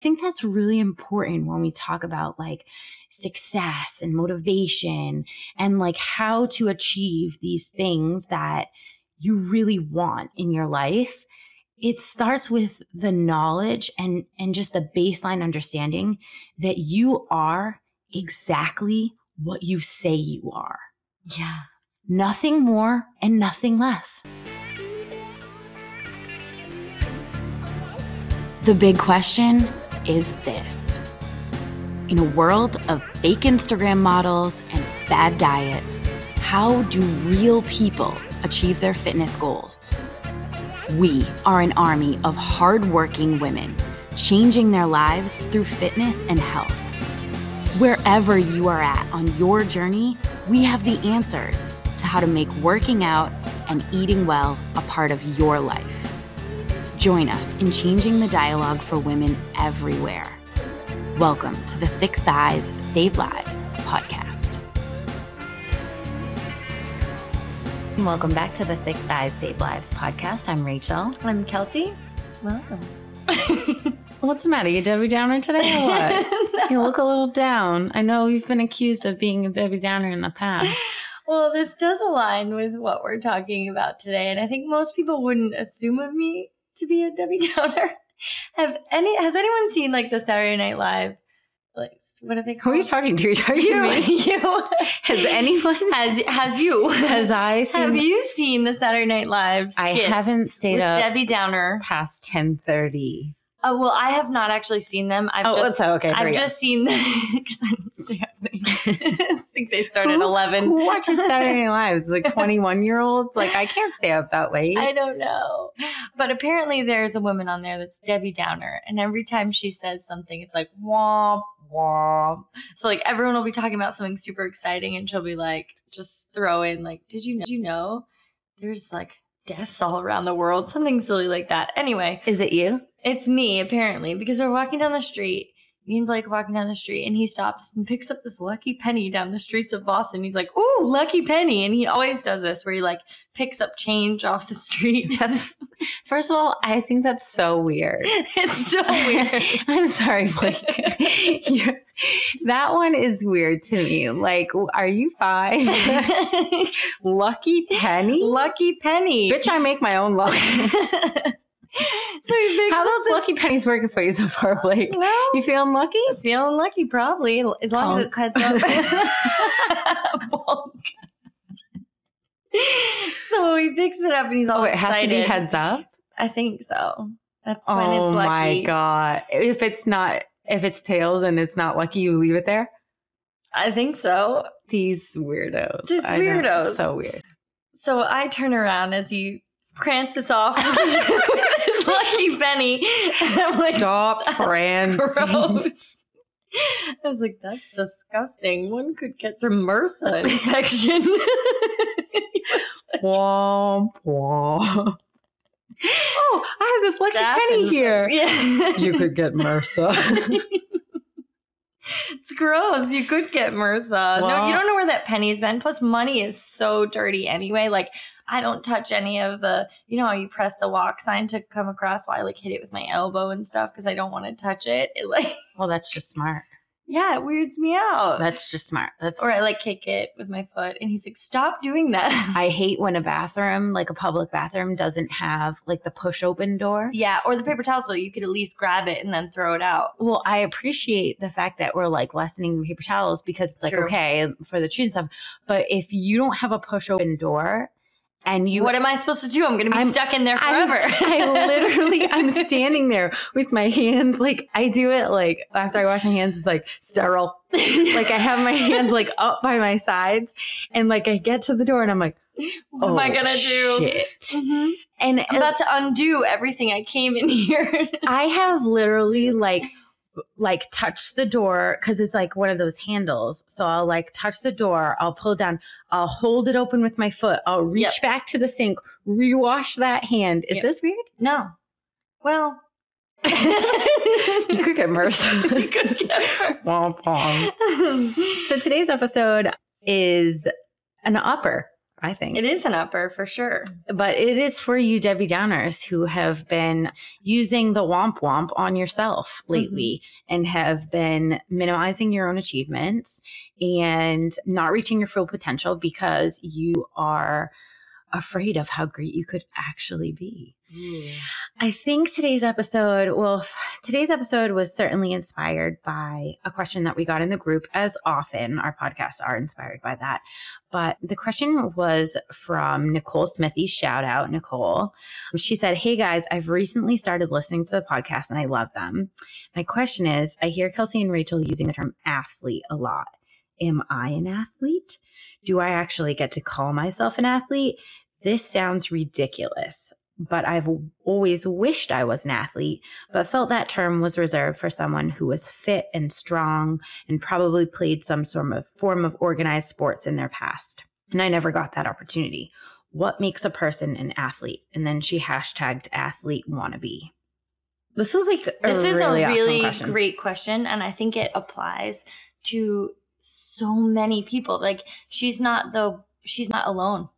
think that's really important when we talk about like success and motivation and like how to achieve these things that you really want in your life. It starts with the knowledge and and just the baseline understanding that you are exactly what you say you are. Yeah. nothing more and nothing less. The big question is this in a world of fake instagram models and fad diets how do real people achieve their fitness goals we are an army of hardworking women changing their lives through fitness and health. Wherever you are at on your journey, we have the answers to how to make working out and eating well a part of your life. Join us in changing the dialogue for women everywhere. Welcome to the Thick Thighs Save Lives podcast. Welcome back to the Thick Thighs Save Lives podcast. I'm Rachel. I'm Kelsey. Welcome. What's the matter? You Debbie Downer today or what? you look a little down. I know you've been accused of being a Debbie Downer in the past. Well, this does align with what we're talking about today, and I think most people wouldn't assume of me to be a Debbie Downer. Have any has anyone seen like the Saturday Night Live? Like what are they Who are you talking to? Are you talking You, to me? you. Has anyone? has has you Has I seen? have you seen the Saturday Night Live? I haven't stayed with up Debbie Downer. past ten thirty. Oh well, I have not actually seen them. I've Oh, just so okay. I've just seen them because I don't stay up late. I think they start at Who- eleven. Who watches Saturday Night Live? It's like twenty-one year olds. Like I can't stay up that late. I don't know. But apparently there's a woman on there that's Debbie Downer. And every time she says something, it's like womp womp. So like everyone will be talking about something super exciting and she'll be like, just throw in like, did you know, did you know there's like deaths all around the world? Something silly like that. Anyway, Is it you? It's me apparently because we're walking down the street. Me and Blake are walking down the street, and he stops and picks up this lucky penny down the streets of Boston. He's like, "Ooh, lucky penny!" And he always does this, where he like picks up change off the street. That's first of all, I think that's so weird. it's so weird. I'm sorry, Blake. You're- that one is weird to me. Like, are you five? Lucky penny? lucky penny. Bitch, I make my own luck. so he picks How those lucky pennies working for you so far, Blake? Well, You feeling lucky? feeling lucky, probably as long as it's heads up. So he picks it up and he's all Oh, it has to be heads up. I think so. That's when Oh it's lucky. Oh my god! If it's not, if it's tails and it's not lucky, you leave it there. I think so. These weirdos. These weirdos. so weird. So I turn around as he prances off lucky penny. I'm like, Stop "That's I was like, that's disgusting. One could get some MRSA infection. He was like, Womp womp. Oh, I have this lucky "Staph penny infection." here. Yeah. You could get MRSA. it's gross. You could get MRSA. no, you don't know where that penny's been. Plus, money is so dirty anyway. Like, I don't touch any of the, you know, how you press the walk sign to come across. Why I like hit it with my elbow and stuff because I don't want to touch it. It like, well, that's just smart. yeah, it weirds me out. That's just smart. That's or I like kick it with my foot, and he's like, "Stop doing that." I hate when a bathroom, like a public bathroom, doesn't have like the push open door. yeah, or the paper towel, so you could at least grab it and then throw it out. Well, I appreciate the fact that we're like lessening paper towels because it's like True. okay for the trees and stuff. But if you don't have a push open door and you what am I supposed to do? I'm going to be I'm- stuck in there I- forever. I literally I'm standing there with my hands like I do it like after I wash my hands it's like sterile. Like I have my hands like up by my sides and like I get to the door and I'm like, what am I "Oh, gonna do? Shit. Mhm. And I'm about to undo everything I came in here. I have literally like like touch the door because it's like one of those handles. So I'll like touch the door, I'll pull down, I'll hold it open with my foot, I'll reach Yep. back to the sink, rewash that hand. Is Yep. this weird? no. Well, You could get MRSA. You could get MRSA. Womp womp. So today's episode is an upper. I think. It is an upper for sure. But it is for you, Debbie Downers, who have been using the womp womp on yourself lately mm-hmm. and have been minimizing your own achievements and not reaching your full potential because you are afraid of how great you could actually be. I think today's episode, well, today's episode was certainly inspired by a question that we got in the group, as often our podcasts are inspired by that. But the question was from Nicole Smithy. Shout out, Nicole. Um, she said, Hey guys, I've recently started listening to the podcast and I love them. My question is I hear Kelsey and Rachel using the term athlete a lot. Am I an athlete? Do I actually get to call myself an athlete? This sounds ridiculous but I've always wished I was an athlete, but felt that term was reserved for someone who was fit and strong and probably played some sort of form of organized sports in their past. And I never got that opportunity. What makes a person an athlete? And then she hashtagged athlete wannabe. This is like this is really a really question. great question, and I think it applies to so many people. Like she's not the she's not alone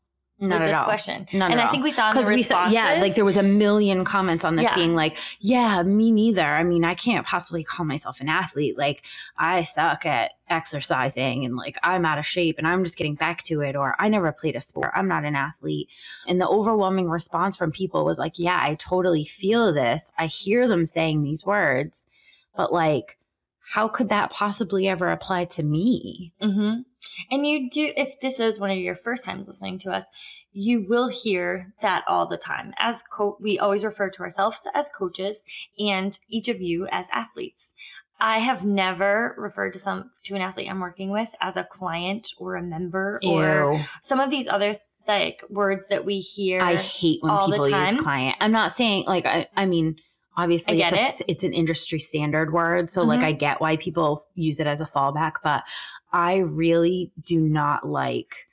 not with at this all. question. Not and at I all. think we saw in the Because we said, yeah, like there was a million comments on this Yeah. being like, yeah, me neither. I mean, I can't possibly call myself an athlete. Like, I suck at exercising and like I'm out of shape and I'm just getting back to it, or I never played a sport. I'm not an athlete. And the overwhelming response from people was like, yeah, I totally feel this. I hear them saying these words, but like, how could that possibly ever apply to me? hmm And you do, if this is one of your first times listening to us, you will hear that all the time. As co- we always refer to ourselves as coaches, and each of you as athletes. I have never referred to some to an athlete I'm working with as a client or a member or some of these other like words that we hear. I hate when all the people time. use client. I'm not saying like I, I mean obviously it's, a, it's an industry standard word, so like Mhm. I get why people use it as a fallback, but I really do not like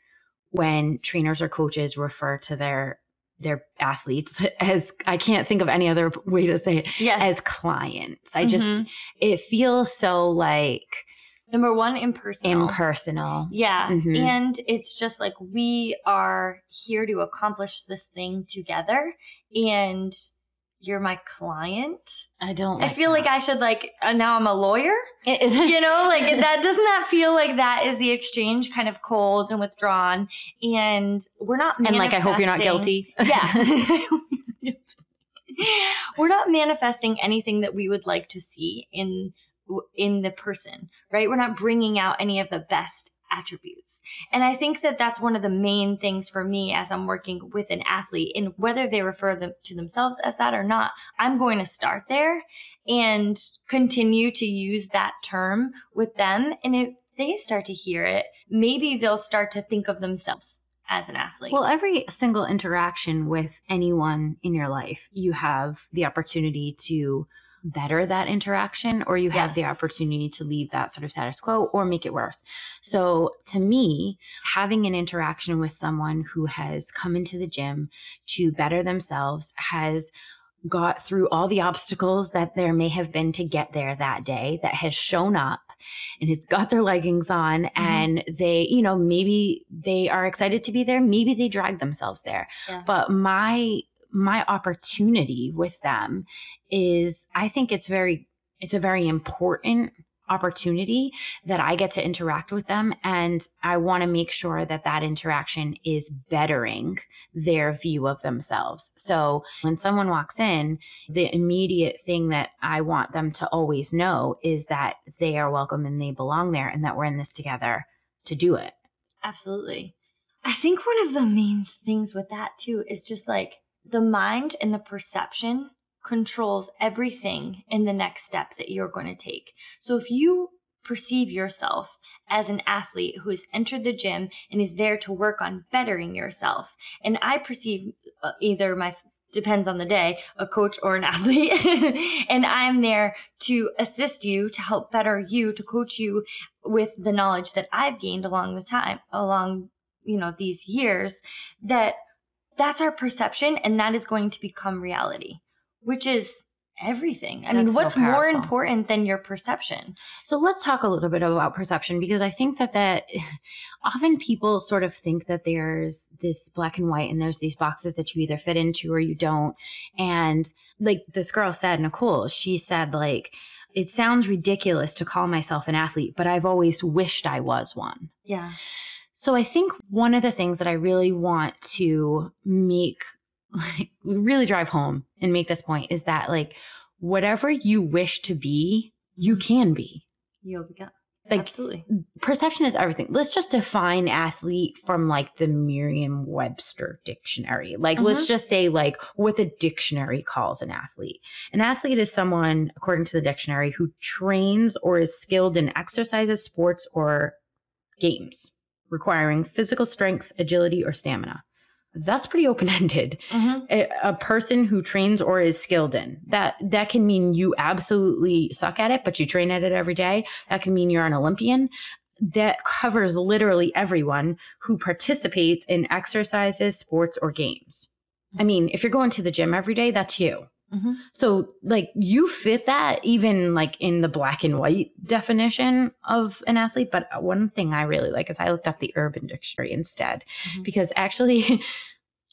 when trainers or coaches refer to their their athletes as I can't think of any other way to say it as clients. I just Mhm. it feels so like Number one, impersonal. impersonal. Yeah. Mhm. And it's just like we are here to accomplish this thing together. And you're my client. I don't I feel like I should like uh, now I'm a lawyer. You know, like that doesn't that feel like that is the exchange kind of cold and withdrawn and we're not and like I hope you're not guilty. Yeah. we're not manifesting anything that we would like to see in in the person, right? We're not bringing out any of the best attributes. And I think that that's one of the main things for me as I'm working with an athlete and whether they refer them to themselves as that or not, I'm going to start there and continue to use that term with them and if they start to hear it, maybe they'll start to think of themselves as an athlete. Well, every single interaction with anyone in your life, you have the opportunity to better that interaction or you have the opportunity to leave that sort of status quo or make it worse. So, to me, having an interaction with someone who has come into the gym to better themselves has got through all the obstacles that there may have been to get there that day that has shown up and has got their leggings on mm-hmm. and they you know maybe they are excited to be there maybe they drag themselves there Yeah. but my my opportunity with them is i think it's very it's a very important opportunity that i get to interact with them and i want to make sure that that interaction is bettering their view of themselves so when someone walks in the immediate thing that i want them to always know is that they are welcome and they belong there and that we're in this together to do it Absolutely. I think one of the main things with that too is just like the mind and the perception controls everything in the next step that you're going to take. So if you perceive yourself as an athlete who has entered the gym and is there to work on bettering yourself, and I perceive uh, either my depends on the day, a coach or an athlete. and I'm there to assist you, to help better you, to coach you with the knowledge that I've gained along the time, along, you know, these years, that that's our perception and that is going to become reality, which is everything. I That's mean, so what's more important than your perception? So let's talk a little bit about perception because I think that that often people sort of think that there's this black and white and there's these boxes that you either fit into or you don't. And like this girl said, Nicole, she said like it sounds ridiculous to call myself an athlete, but I've always wished I was one. Yeah. So I think one of the things that I really want to make like really drive home and make this point is that like whatever you wish to be, you can be. You'll become. Like Absolutely. perception is everything. Let's just define athlete from like the Merriam-Webster dictionary. Like let's Mhm. just say like what the dictionary calls an athlete. An athlete is someone according to the dictionary who trains or is skilled in exercises, sports or games requiring physical strength, agility or stamina. That's pretty open-ended. Mm-hmm. a, a person who trains or is skilled in that that can mean you absolutely suck at it but you train at it every day. That can mean you're an olympian. That covers literally everyone who participates in exercises sports or games. I mean if you're going to the gym every day that's you Mhm. so like you fit that even like in the black and white definition of an athlete but one thing i really like is i looked up the urban dictionary instead Mhm. because actually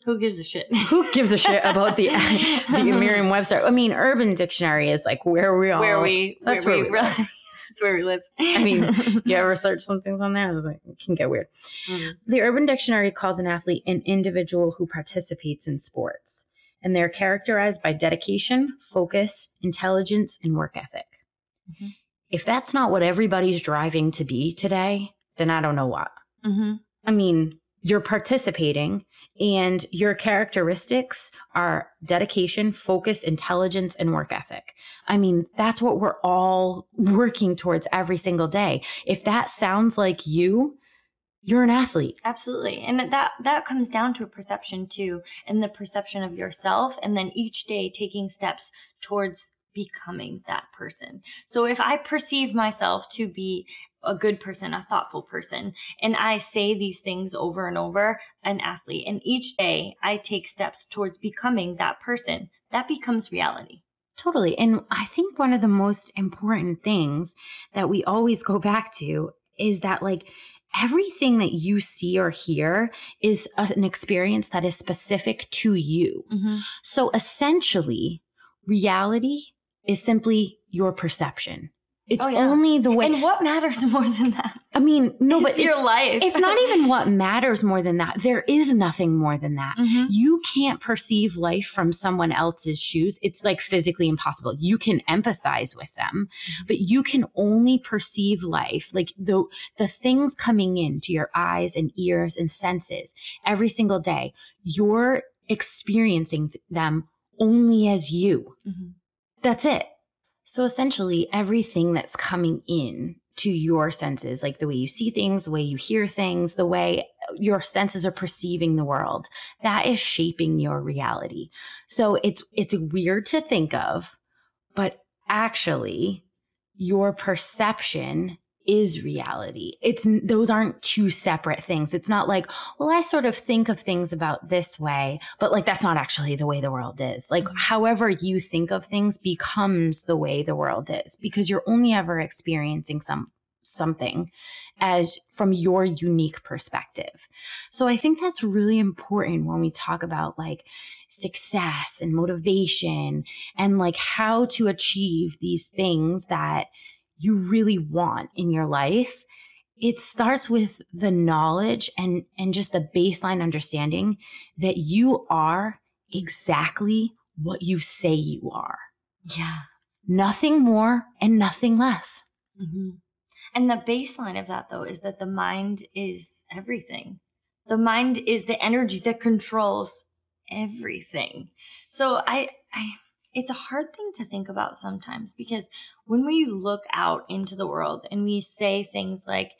Who gives a shit? who gives a shit about the the Merriam-Webster? I mean, Urban Dictionary is like where we all. where we that's where, where we, we really, that's where we live. I mean, You ever search some things on there? It's like it can get weird. Mm. The Urban Dictionary calls an athlete an individual who participates in sports, and they're characterized by dedication, focus, intelligence, and work ethic. Mhm. If that's not what everybody's driving to be today, then I don't know what. Mm-hmm. I mean, you're participating and your characteristics are dedication, focus, intelligence, and work ethic. I mean, that's what we're all working towards every single day. If that sounds like you, you're an athlete. Absolutely. And that that comes down to a perception too, and the perception of yourself and then each day taking steps towards becoming that person. So if I perceive myself to be a good person, a thoughtful person, and I say these things over and over, an athlete, and each day I take steps towards becoming that person, that becomes reality. Totally. And I think one of the most important things that we always go back to is that, like, everything that you see or hear is an experience that is specific to you. Mm-hmm. So essentially, reality is simply your perception. It's Oh, yeah. only the way. And what matters more than that? I mean, no, but it's your it's, life. it's not even what matters more than that. There is nothing more than that. Mhm. You can't perceive life from someone else's shoes. It's like physically impossible. You can empathize with them, but you can only perceive life like the the things coming into your eyes and ears and senses every single day. You're experiencing them only as you. Mhm. That's it. So essentially, everything that's coming in to your senses, like the way you see things, the way you hear things, the way uh, your senses are perceiving the world, that is shaping your reality. So it's it's weird to think of, but actually, your perception is reality. It's those aren't two separate things. It's not like, well, I sort of think of things about this way, but like that's not actually the way the world is. Like mm-hmm. however you think of things becomes the way the world is because you're only ever experiencing some something as from your unique perspective. So I think that's really important when we talk about like success and motivation and like how to achieve these things that you really want in your life it starts with the knowledge and and just the baseline understanding that you are exactly what you say you are Yeah. nothing more and nothing less hmm And the baseline of that, though, is that the mind is everything. The mind is the energy that controls everything. So I, I, it's a hard thing to think about sometimes because when we look out into the world and we say things like,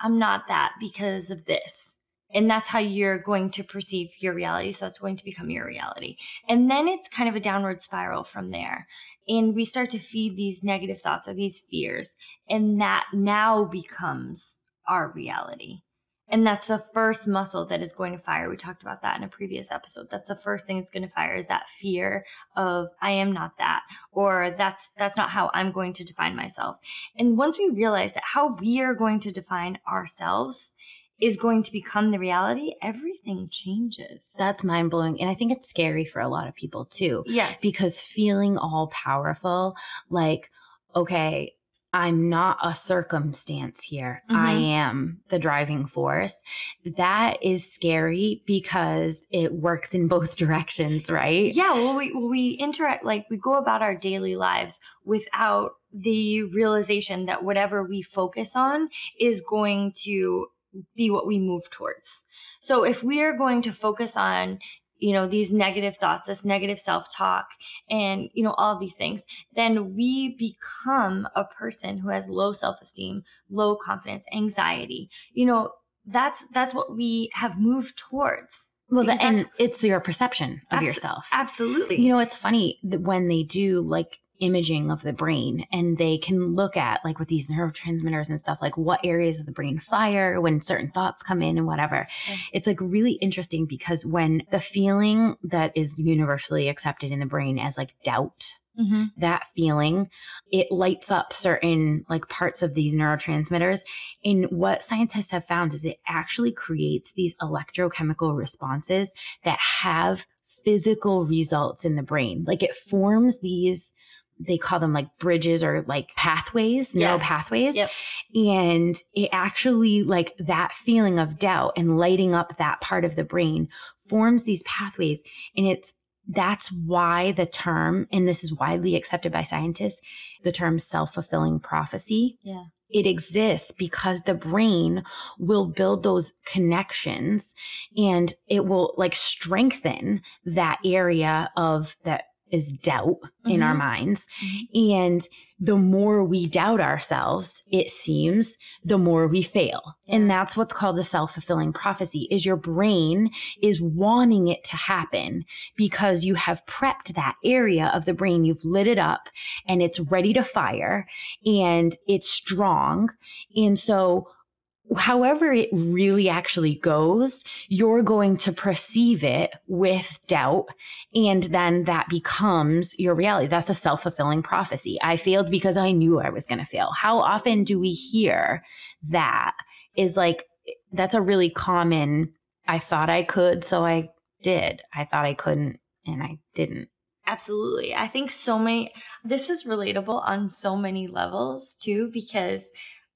"I'm not that because of this," and that's how you're going to perceive your reality. So it's going to become your reality, and then it's kind of a downward spiral from there. And we start to feed these negative thoughts or these fears and that now becomes our reality And that's the first muscle that is going to fire. We talked about that in a previous episode. That's the first thing that's going to fire is that fear of I am not that or that's that's not how I'm going to define myself. And once we realize that how we are going to define ourselves is going to become the reality, everything changes. That's mind blowing. And I think it's scary for a lot of people too. Yes. Because feeling all powerful, like, okay, I'm not a circumstance here. Mm-hmm. I am the driving force. That is scary because it works in both directions, right? Yeah. Well, we, we interact, like we go about our daily lives without the realization that whatever we focus on is going to be what we move towards. So if we are going to focus on you know these negative thoughts this negative self-talk and you know all of these things then we become a person who has low self-esteem low confidence anxiety. You know that's that's what we have moved towards. Well the, and it's your perception of abso- yourself. absolutely. You know it's funny that when they do like imaging of the brain and they can look at like with these neurotransmitters and stuff like what areas of the brain fire when certain thoughts come in and whatever. It's like really interesting because when the feeling that is universally accepted in the brain as like doubt Mm-hmm. that feeling it lights up certain like parts of these neurotransmitters. And what scientists have found is it actually creates these electrochemical responses that have physical results in the brain. Like it forms these they call them like bridges or like pathways, yeah. neural pathways. Yep. And it actually like that feeling of doubt and lighting up that part of the brain forms these pathways. And it's that's why the term, and this is widely accepted by scientists, the term self-fulfilling prophecy. Yeah. It exists because the brain will build those connections and it will like strengthen that area of that is doubt mm-hmm. in our mm-hmm. minds. Mm-hmm. And the more we doubt ourselves, it seems, the more we fail. And that's what's called a self-fulfilling prophecy is your brain is wanting it to happen because you have prepped that area of the brain. You've lit it up and it's ready to fire and it's strong. And so however it really actually goes, you're going to perceive it with doubt. And then that becomes your reality. That's a self fulfilling prophecy. I failed because I knew I was going to fail. How often do we hear that? Is like, that's a really common, I thought I could, so I did. I thought I couldn't, and I didn't. Absolutely. I think so many, this is relatable on so many levels too, because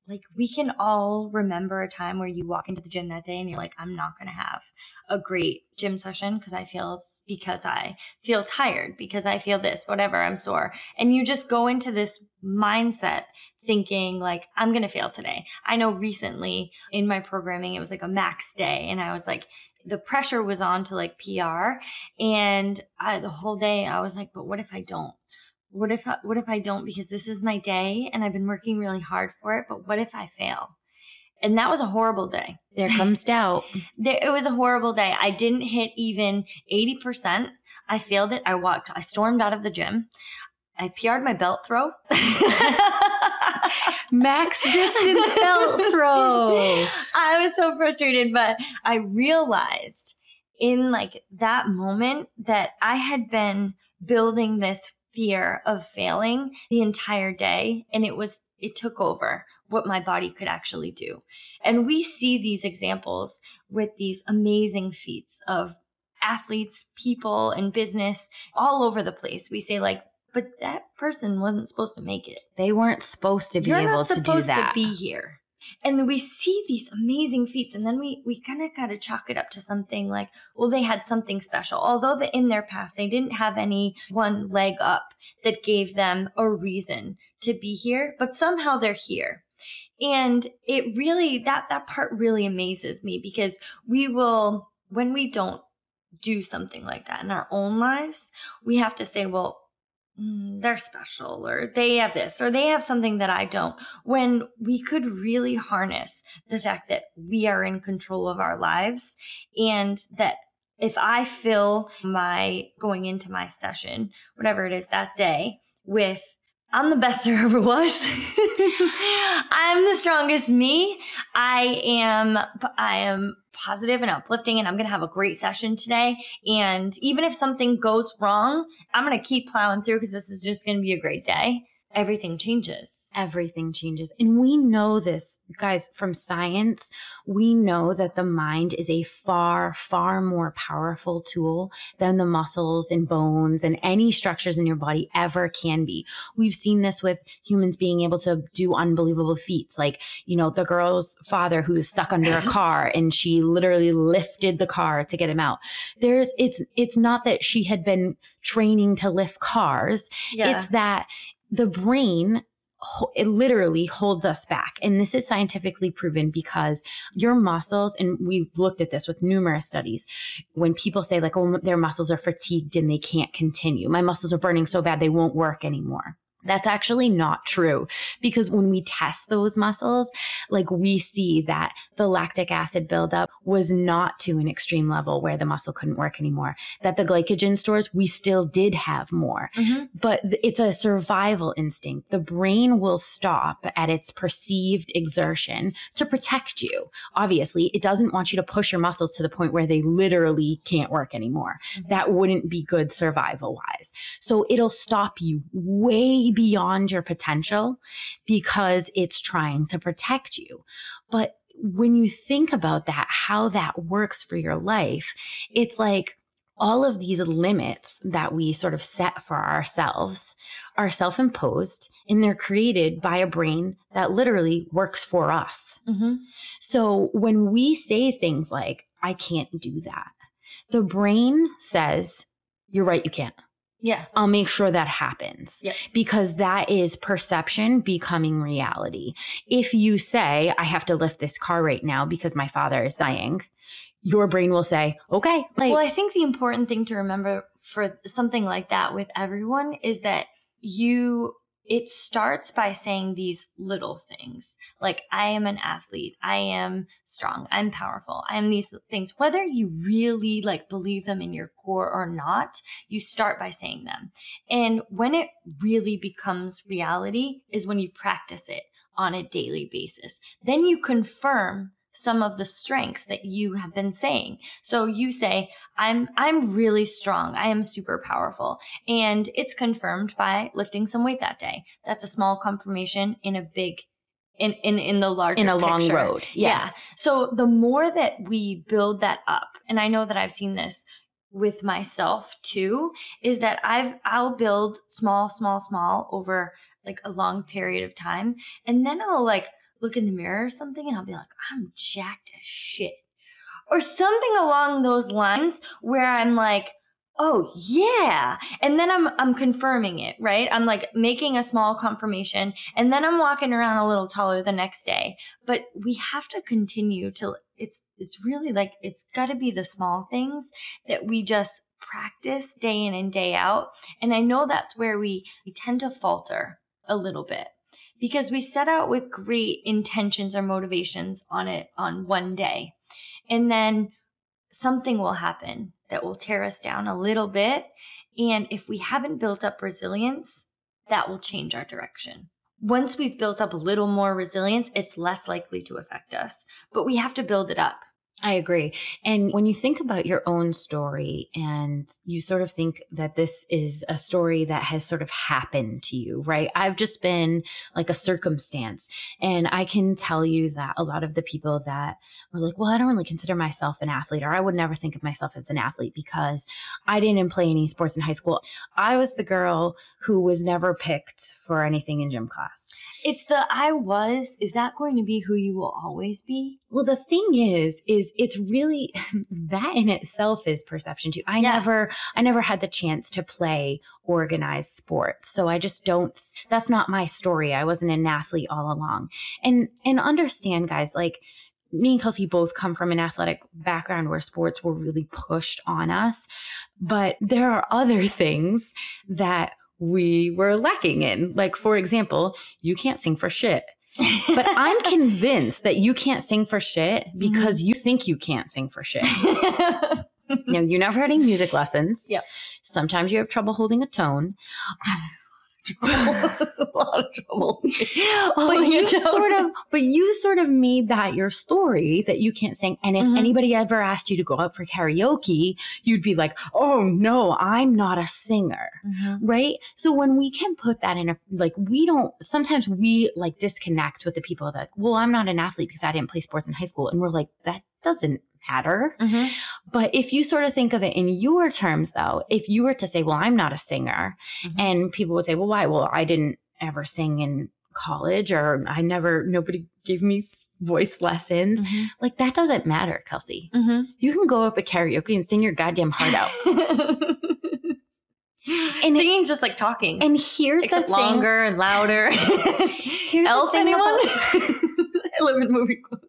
like we can all remember a time where you walk into the gym that day and you're like i'm not going to have a great gym session because i feel because i feel tired because i feel this whatever i'm sore. And you just go into this mindset thinking like i'm going to fail today. I know recently in my programming it was like a max day and i was like the pressure was on to like pr and I, the whole day i was like but what if i don't what if I, what if I don't because this is my day and I've been working really hard for it, but what if I fail? And that was a horrible day. There comes doubt. there, it was a horrible day. I didn't hit even 80%. I failed it. I walked, I stormed out of the gym. I PR'd my belt throw. Max distance belt throw. I was so frustrated, but I realized in like that moment that I had been building this fear of failing the entire day. And it was, it took over what my body could actually do. And we see these examples with these amazing feats of athletes, people, and business all over the place. We say, like, but that person wasn't supposed to make it. They weren't supposed to be You're able to do that. You're not supposed to be here and we see these amazing feats and then we we kind of got to chalk it up to something like well they had something special. Although the, in their past they didn't have any one leg up that gave them a reason to be here but somehow they're here. And it really that that part really amazes me because we will when we don't do something like that in our own lives we have to say well mm, they're special or they have this or they have something that I don't. When we could really harness the fact that we are in control of our lives and that if I fill my going into my session, whatever it is that day, with I'm the best there ever was. I'm the strongest me. I am I am positive and uplifting and I'm going to have a great session today and even if something goes wrong, I'm going to keep plowing through cuz this is just going to be a great day everything changes. Everything changes. And we know this, guys, from science. We know that the mind is a far, far more powerful tool than the muscles and bones and any structures in your body ever can be. We've seen this with humans being able to do unbelievable feats, like, you know, the girl's father who is stuck under a car and she literally lifted the car to get him out. There's, it's, it's not that she had been training to lift cars. Yeah. It's that the brain it literally holds us back. And this is scientifically proven because your muscles, and we've looked at this with numerous studies, when people say, like, oh, their muscles are fatigued and they can't continue, my muscles are burning so bad they won't work anymore. That's actually not true because when we test those muscles, like we see that the lactic acid buildup was not to an extreme level where the muscle couldn't work anymore. That the glycogen stores, we still did have more, mm-hmm. but it's a survival instinct. The brain will stop at its perceived exertion to protect you. Obviously, it doesn't want you to push your muscles to the point where they literally can't work anymore. Mm-hmm. That wouldn't be good survival wise. So it'll stop you way beyond your potential because it's trying to protect you. But when you think about that, how that works for your life, it's like all of these limits that we sort of set for ourselves are self imposed and they're created by a brain that literally works for us. Mm-hmm. So when we say things like, I can't do that, the brain says, You're right, you can't. Yeah. I'll make sure that happens. Yeah. Because that is perception becoming reality. If you say, I have to lift this car right now because my father is dying, your brain will say, okay. Like, well, I think the important thing to remember for something like that with everyone is that you it starts by saying these little things like i am an athlete. I am strong. I'm powerful. I am these things. Whether you really like believe them in your core or not you start by saying them. And when it really becomes reality is when you practice it on a daily basis. Then you confirm some of the strengths that you have been saying. So you say, I'm, I'm really strong. I am super powerful. And it's confirmed by lifting some weight that day. That's a small confirmation in a big in in in the larger in a picture. long road yeah. yeah so the more that we build that up and i know that i've seen this with myself too is that i've i'll build small small small over like a long period of time and then i'll like look in the mirror or something and I'll be like, I'm jacked as shit. Or something along those lines where I'm like, oh yeah. And then I'm I'm confirming it, right? I'm like making a small confirmation and then I'm walking around a little taller the next day. But we have to continue to it's it's really like it's got to be the small things that we just practice day in and day out. And I know that's where we we tend to falter a little bit because we set out with great intentions or motivations on it on one day. And then something will happen that will tear us down a little bit. And if we haven't built up resilience, that will change our direction. Once we've built up a little more resilience, it's less likely to affect us, but we have to build it up. I agree. And when you think about your own story and you sort of think that this is a story that has sort of happened to you, right? I've just been like a circumstance. And I can tell you that a lot of the people that were like, well, I don't really consider myself an athlete, or I would never think of myself as an athlete because I didn't play any sports in high school. I was the girl who was never picked for anything in gym class. It's the I was. Is that going to be who you will always be? Well, the thing is, is it's really that in itself is perception too. I yeah. never, I never had the chance to play organized sports, so I just don't. That's not my story. I wasn't an athlete all along, and and understand, guys, like me and Kelsey both come from an athletic background where sports were really pushed on us. But there are other things that we were lacking in. Like, for example, you can't sing for shit. but I'm convinced that you can't sing for shit because mm-hmm. you think you can't sing for shit. you know, you never had any music lessons. Yep. Sometimes you have trouble holding a tone. a lot of trouble. but you sort of but you sort of made that your story that you can't sing and if Mhm. anybody ever asked you to go out for karaoke you'd be like oh no i'm not a singer Mhm. right so when we can put that in a like we don't sometimes we like disconnect with the people that well i'm not an athlete because i didn't play sports in high school and we're like that doesn't matter Mhm. but if you sort of think of it in your terms though if you were to say well i'm not a singer Mhm. and people would say well why well i didn't ever sing in college or i never nobody gave me voice lessons Mhm. like that doesn't matter kelsey Mhm. you can go up at karaoke and sing your goddamn heart out and singing's just like talking, and here's except the thing longer and louder. Here's the Elf, thing anyone? about- I live in movie quotes.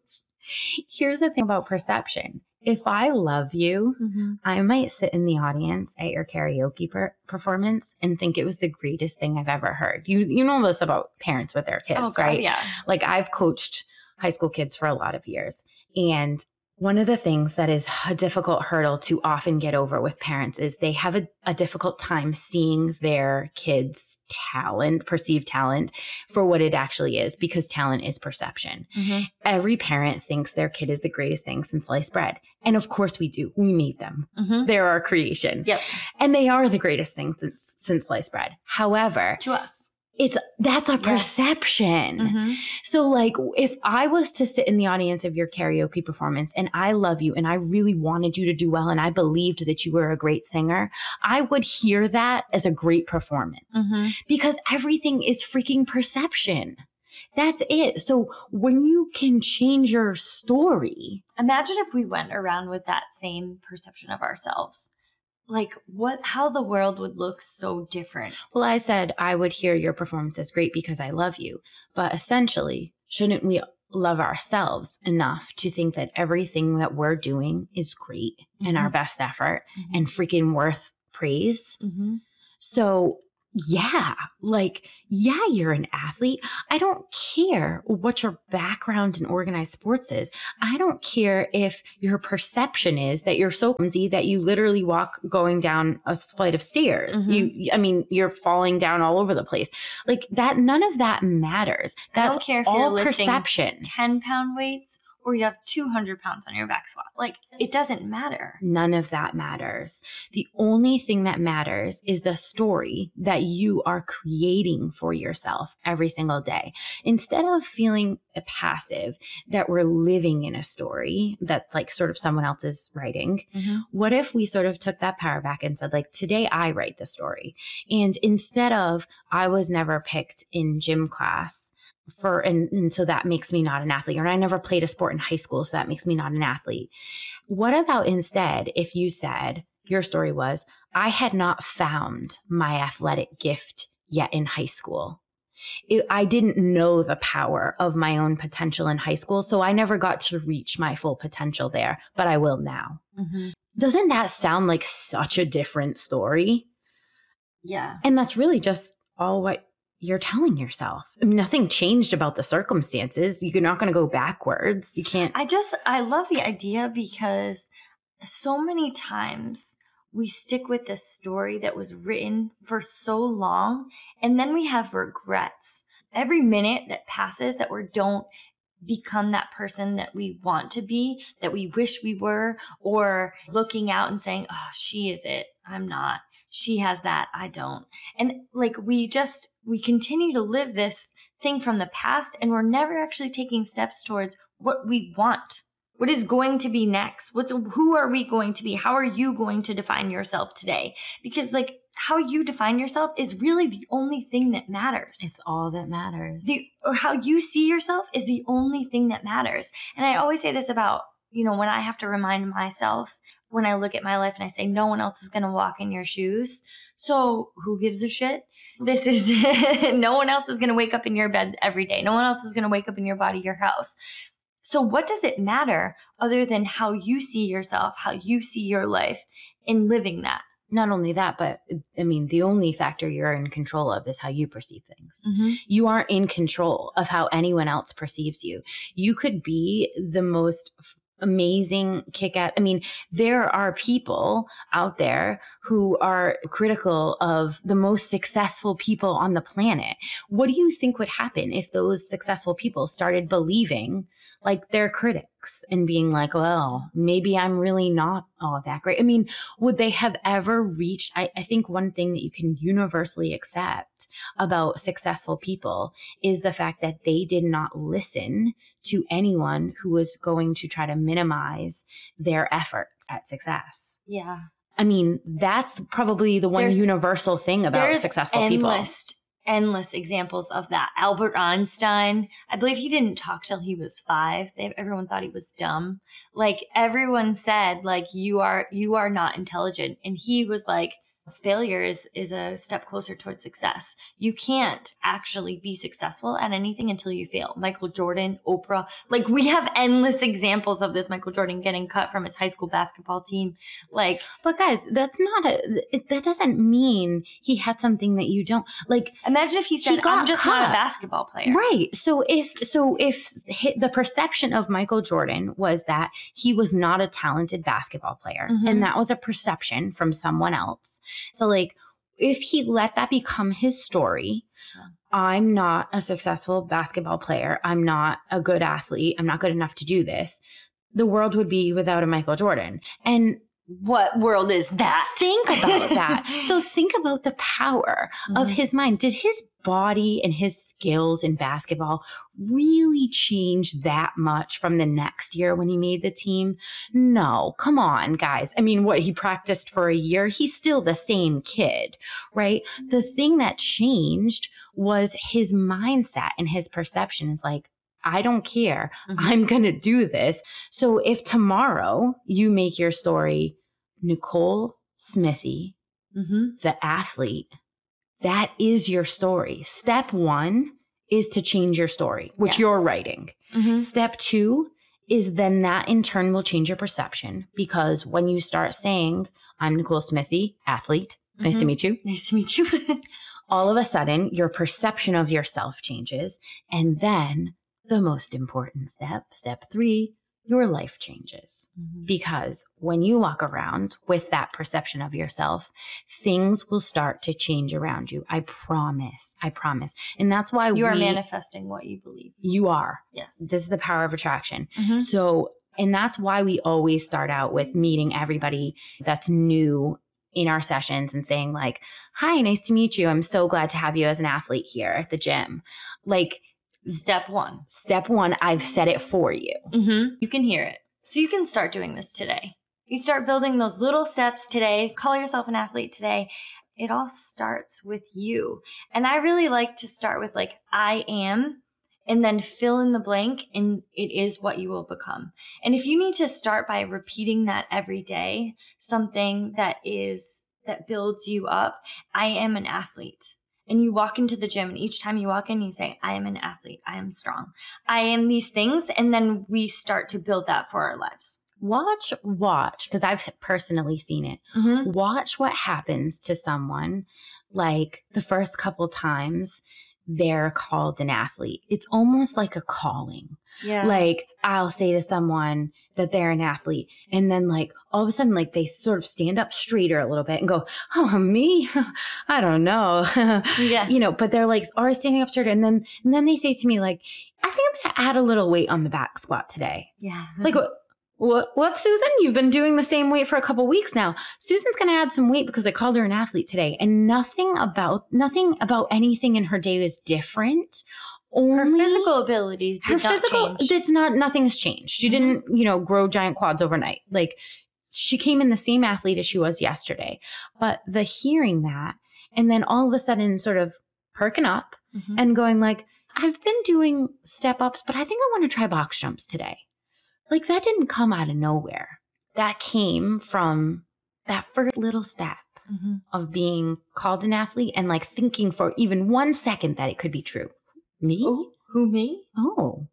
Here's the thing about perception if i love you mm-hmm. I might sit in the audience at your karaoke per- performance and think it was the greatest thing I've ever heard. You you know this about parents with their kids, Oh, God, right? Yeah. Like I've coached high school kids for a lot of years, and one of the things that is a difficult hurdle to often get over with parents is they have a, a difficult time seeing their kids' talent, perceived talent, for what it actually is, because talent is perception every parent thinks their kid is the greatest thing since sliced bread. And of course we do. We made them. Mhm. They're our creation. Yep. And they are the greatest thing since since sliced bread. However, To us. It's that's a Yeah. perception. Mhm. So like if I was to sit in the audience of your karaoke performance and I love you and I really wanted you to do well and I believed that you were a great singer, I would hear that as a great performance Mhm. because everything is freaking perception. That's it. So when you can change your story, Imagine if we went around with that same perception of ourselves. Like what how the world would look so different. well, I said I would hear your performance as great because I love you. But essentially, shouldn't we love ourselves enough to think that everything that we're doing is great and our best effort and freaking worth praise? Mm-hmm. So, yeah, like, yeah, you're an athlete. I don't care what your background in organized sports is. I don't care if your perception is that you're so clumsy that you literally walk going down a flight of stairs. Mhm. You, I mean, you're falling down all over the place. Like that, none of that matters. I That's don't care if you're lifting perception. 10 pound weights or you have 200 pounds on your back squat. Like it doesn't matter. None of that matters. The only thing that matters is the story that you are creating for yourself every single day. Instead of feeling passive that we're living in a story that's like sort of someone else's writing, mm-hmm. what if we sort of took that power back and said, like, today I write the story? And instead of I was never picked in gym class for, and, and so that makes me not an athlete, or I never played a sport in high school, so that makes me not an athlete. What about instead if you said, your story was, I had not found my athletic gift yet in high school. It, I didn't know the power of my own potential in high school, so I never got to reach my full potential there, but I will now. Mm-hmm. Doesn't that sound like such a different story? Yeah. And that's really just all what you're telling yourself. Nothing changed about the circumstances. You're not going to go backwards. You can't. I just I love the idea because so many times we stick with this story that was written for so long and then we have regrets. Every minute that passes that we don't become that person that we want to be, that we wish we were, or looking out and saying, oh, she is it. I'm not. She has that. I don't. And like we just, we continue to live this thing from the past and we're never actually taking steps towards what we want. What is going to be next? What's who are we going to be? How are you going to define yourself today? Because like how you define yourself is really the only thing that matters. It's all that matters. the or how you see yourself is the only thing that matters. And I always say this about, you know, when I have to remind myself when I look at my life and I say no one else is going to walk in your shoes. So, who gives a shit? This is no one else is going to wake up in your bed every day. No one else is going to wake up in your body, your house. So, what does it matter other than how you see yourself, how you see your life in living that? Not only that, but I mean, the only factor you're in control of is how you perceive things. Mm-hmm. You aren't in control of how anyone else perceives you. You could be the most amazing kick at i mean there are people out there who are critical of the most successful people on the planet. What do you think would happen if those successful people started believing like their critics and being like well maybe i'm really not all that great. I mean would they have ever reached I, I think one thing that you can universally accept about successful people is the fact that they did not listen to anyone who was going to try to minimize their efforts at success. Yeah. I mean, that's probably the one There's- universal thing about successful people. endless, endless examples of that. Albert Einstein, I believe he didn't talk till he was five. They, everyone thought he was dumb. Like everyone said, like you are you are not intelligent, and he was like. Failure is is a step closer towards success. You can't actually be successful at anything until you fail. Michael Jordan, Oprah, like we have endless examples of this. Michael Jordan getting cut from his high school basketball team. Like But guys, that's not a it, that doesn't mean he had something that you don't. Like imagine if he said, got "I'm just not a basketball player." Right. So if so if the perception of Michael Jordan was that he was not a talented basketball player Mhm. and that was a perception from someone else. So like if he let that become his story, I'm not a successful basketball player. I'm not a good athlete. I'm not good enough to do this. The world would be without a Michael Jordan. And What world is that? think about that. So think about the power of Mhm. his mind. Did his body and his skills in basketball really change that much from the next year when he made the team? No, come on, guys. I mean, what he practiced for a year, he's still the same kid, right? The thing that changed was his mindset and his perception is like, I don't care. Mhm. I'm going to do this. So if tomorrow you make your story Nicole Smithy, Mhm. the athlete, that is your story. Step one is to change your story, which Yes. you're writing. Mhm. Step two is then that in turn will change your perception because when you start saying, I'm Nicole Smithy, athlete, nice to Mhm. meet you, Nice to meet you. all of a sudden your perception of yourself changes. And then the most important step, step three, your life changes. Because when you walk around with that perception of yourself, things will start to change around you. I promise. I promise. And that's why you are we, manifesting what you believe. You are. Yes. This is the power of attraction. Mhm. So, and that's why we always start out with meeting everybody that's new in our sessions and saying, like, hi, nice to meet you. I'm so glad to have you as an athlete here at the gym. Like, Step one. step one, I've said it for you. Mm-hmm. You can hear it. So you can start doing this today. You start building those little steps today. Call yourself an athlete today. It all starts with you. And I really like to start with like, I am, and then fill in the blank, and it is what you will become. And if you need to start by repeating that every day, something that is, that builds you up, I am an athlete. And you walk into the gym, and each time you walk in, you say, I am an athlete. I am strong. I am these things. And then we start to build that for our lives. Watch, watch, because I've personally seen it. Mm-hmm. Watch what happens to someone like the first couple times they're called an athlete. It's almost like a calling. Yeah. Like I'll say to someone that they're an athlete and then like all of a sudden like they sort of stand up straighter a little bit and go, "Oh, me? I don't know." yeah. you know, but they're like already standing up straighter and then and then they say to me like, "I think I'm going to add a little weight on the back squat today." Yeah. Like what? Susan? You've been doing the same weight for a couple weeks now. Susan's going to add some weight because I called her an athlete today, and nothing about nothing about anything in her day is different. Only her physical abilities her physical. change. It's not nothing's changed. She Mhm. didn't, you know, grow giant quads overnight. Like she came in the same athlete as she was yesterday, but the hearing that, and then all of a sudden, sort of perking up Mhm. and going like, I've been doing step ups, but I think I want to try box jumps today. Like that didn't come out of nowhere. That came from that first little step Mhm. of being called an athlete and like thinking for even one second that it could be true. Me? Ooh, who me? Oh,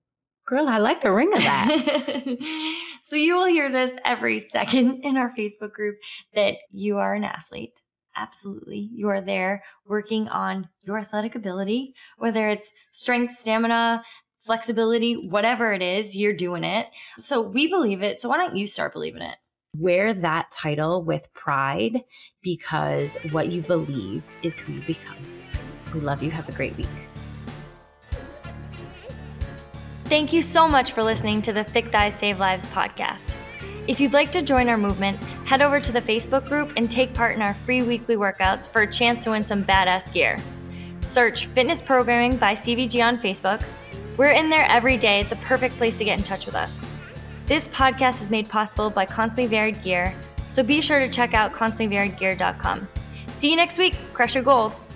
girl, I like the ring of that. so you will hear this every second in our Facebook group that you are an athlete. Absolutely. You are there working on your athletic ability, whether it's strength, stamina, flexibility, whatever it is, you're doing it. So we believe it. So why don't you start believing it? Wear that title with pride because what you believe is who you become. We love you. Have a great week. Thank you so much for listening to the Thick Thighs Save Lives podcast. If you'd like to join our movement, head over to the Facebook group and take part in our free weekly workouts for a chance to win some badass gear. Search Fitness Programming by CVG on Facebook. We're in there every day. It's a perfect place to get in touch with us. This podcast is made possible by Constantly Varied Gear, so be sure to check out constantlyvariedgear.com. See you next week. Crush your goals.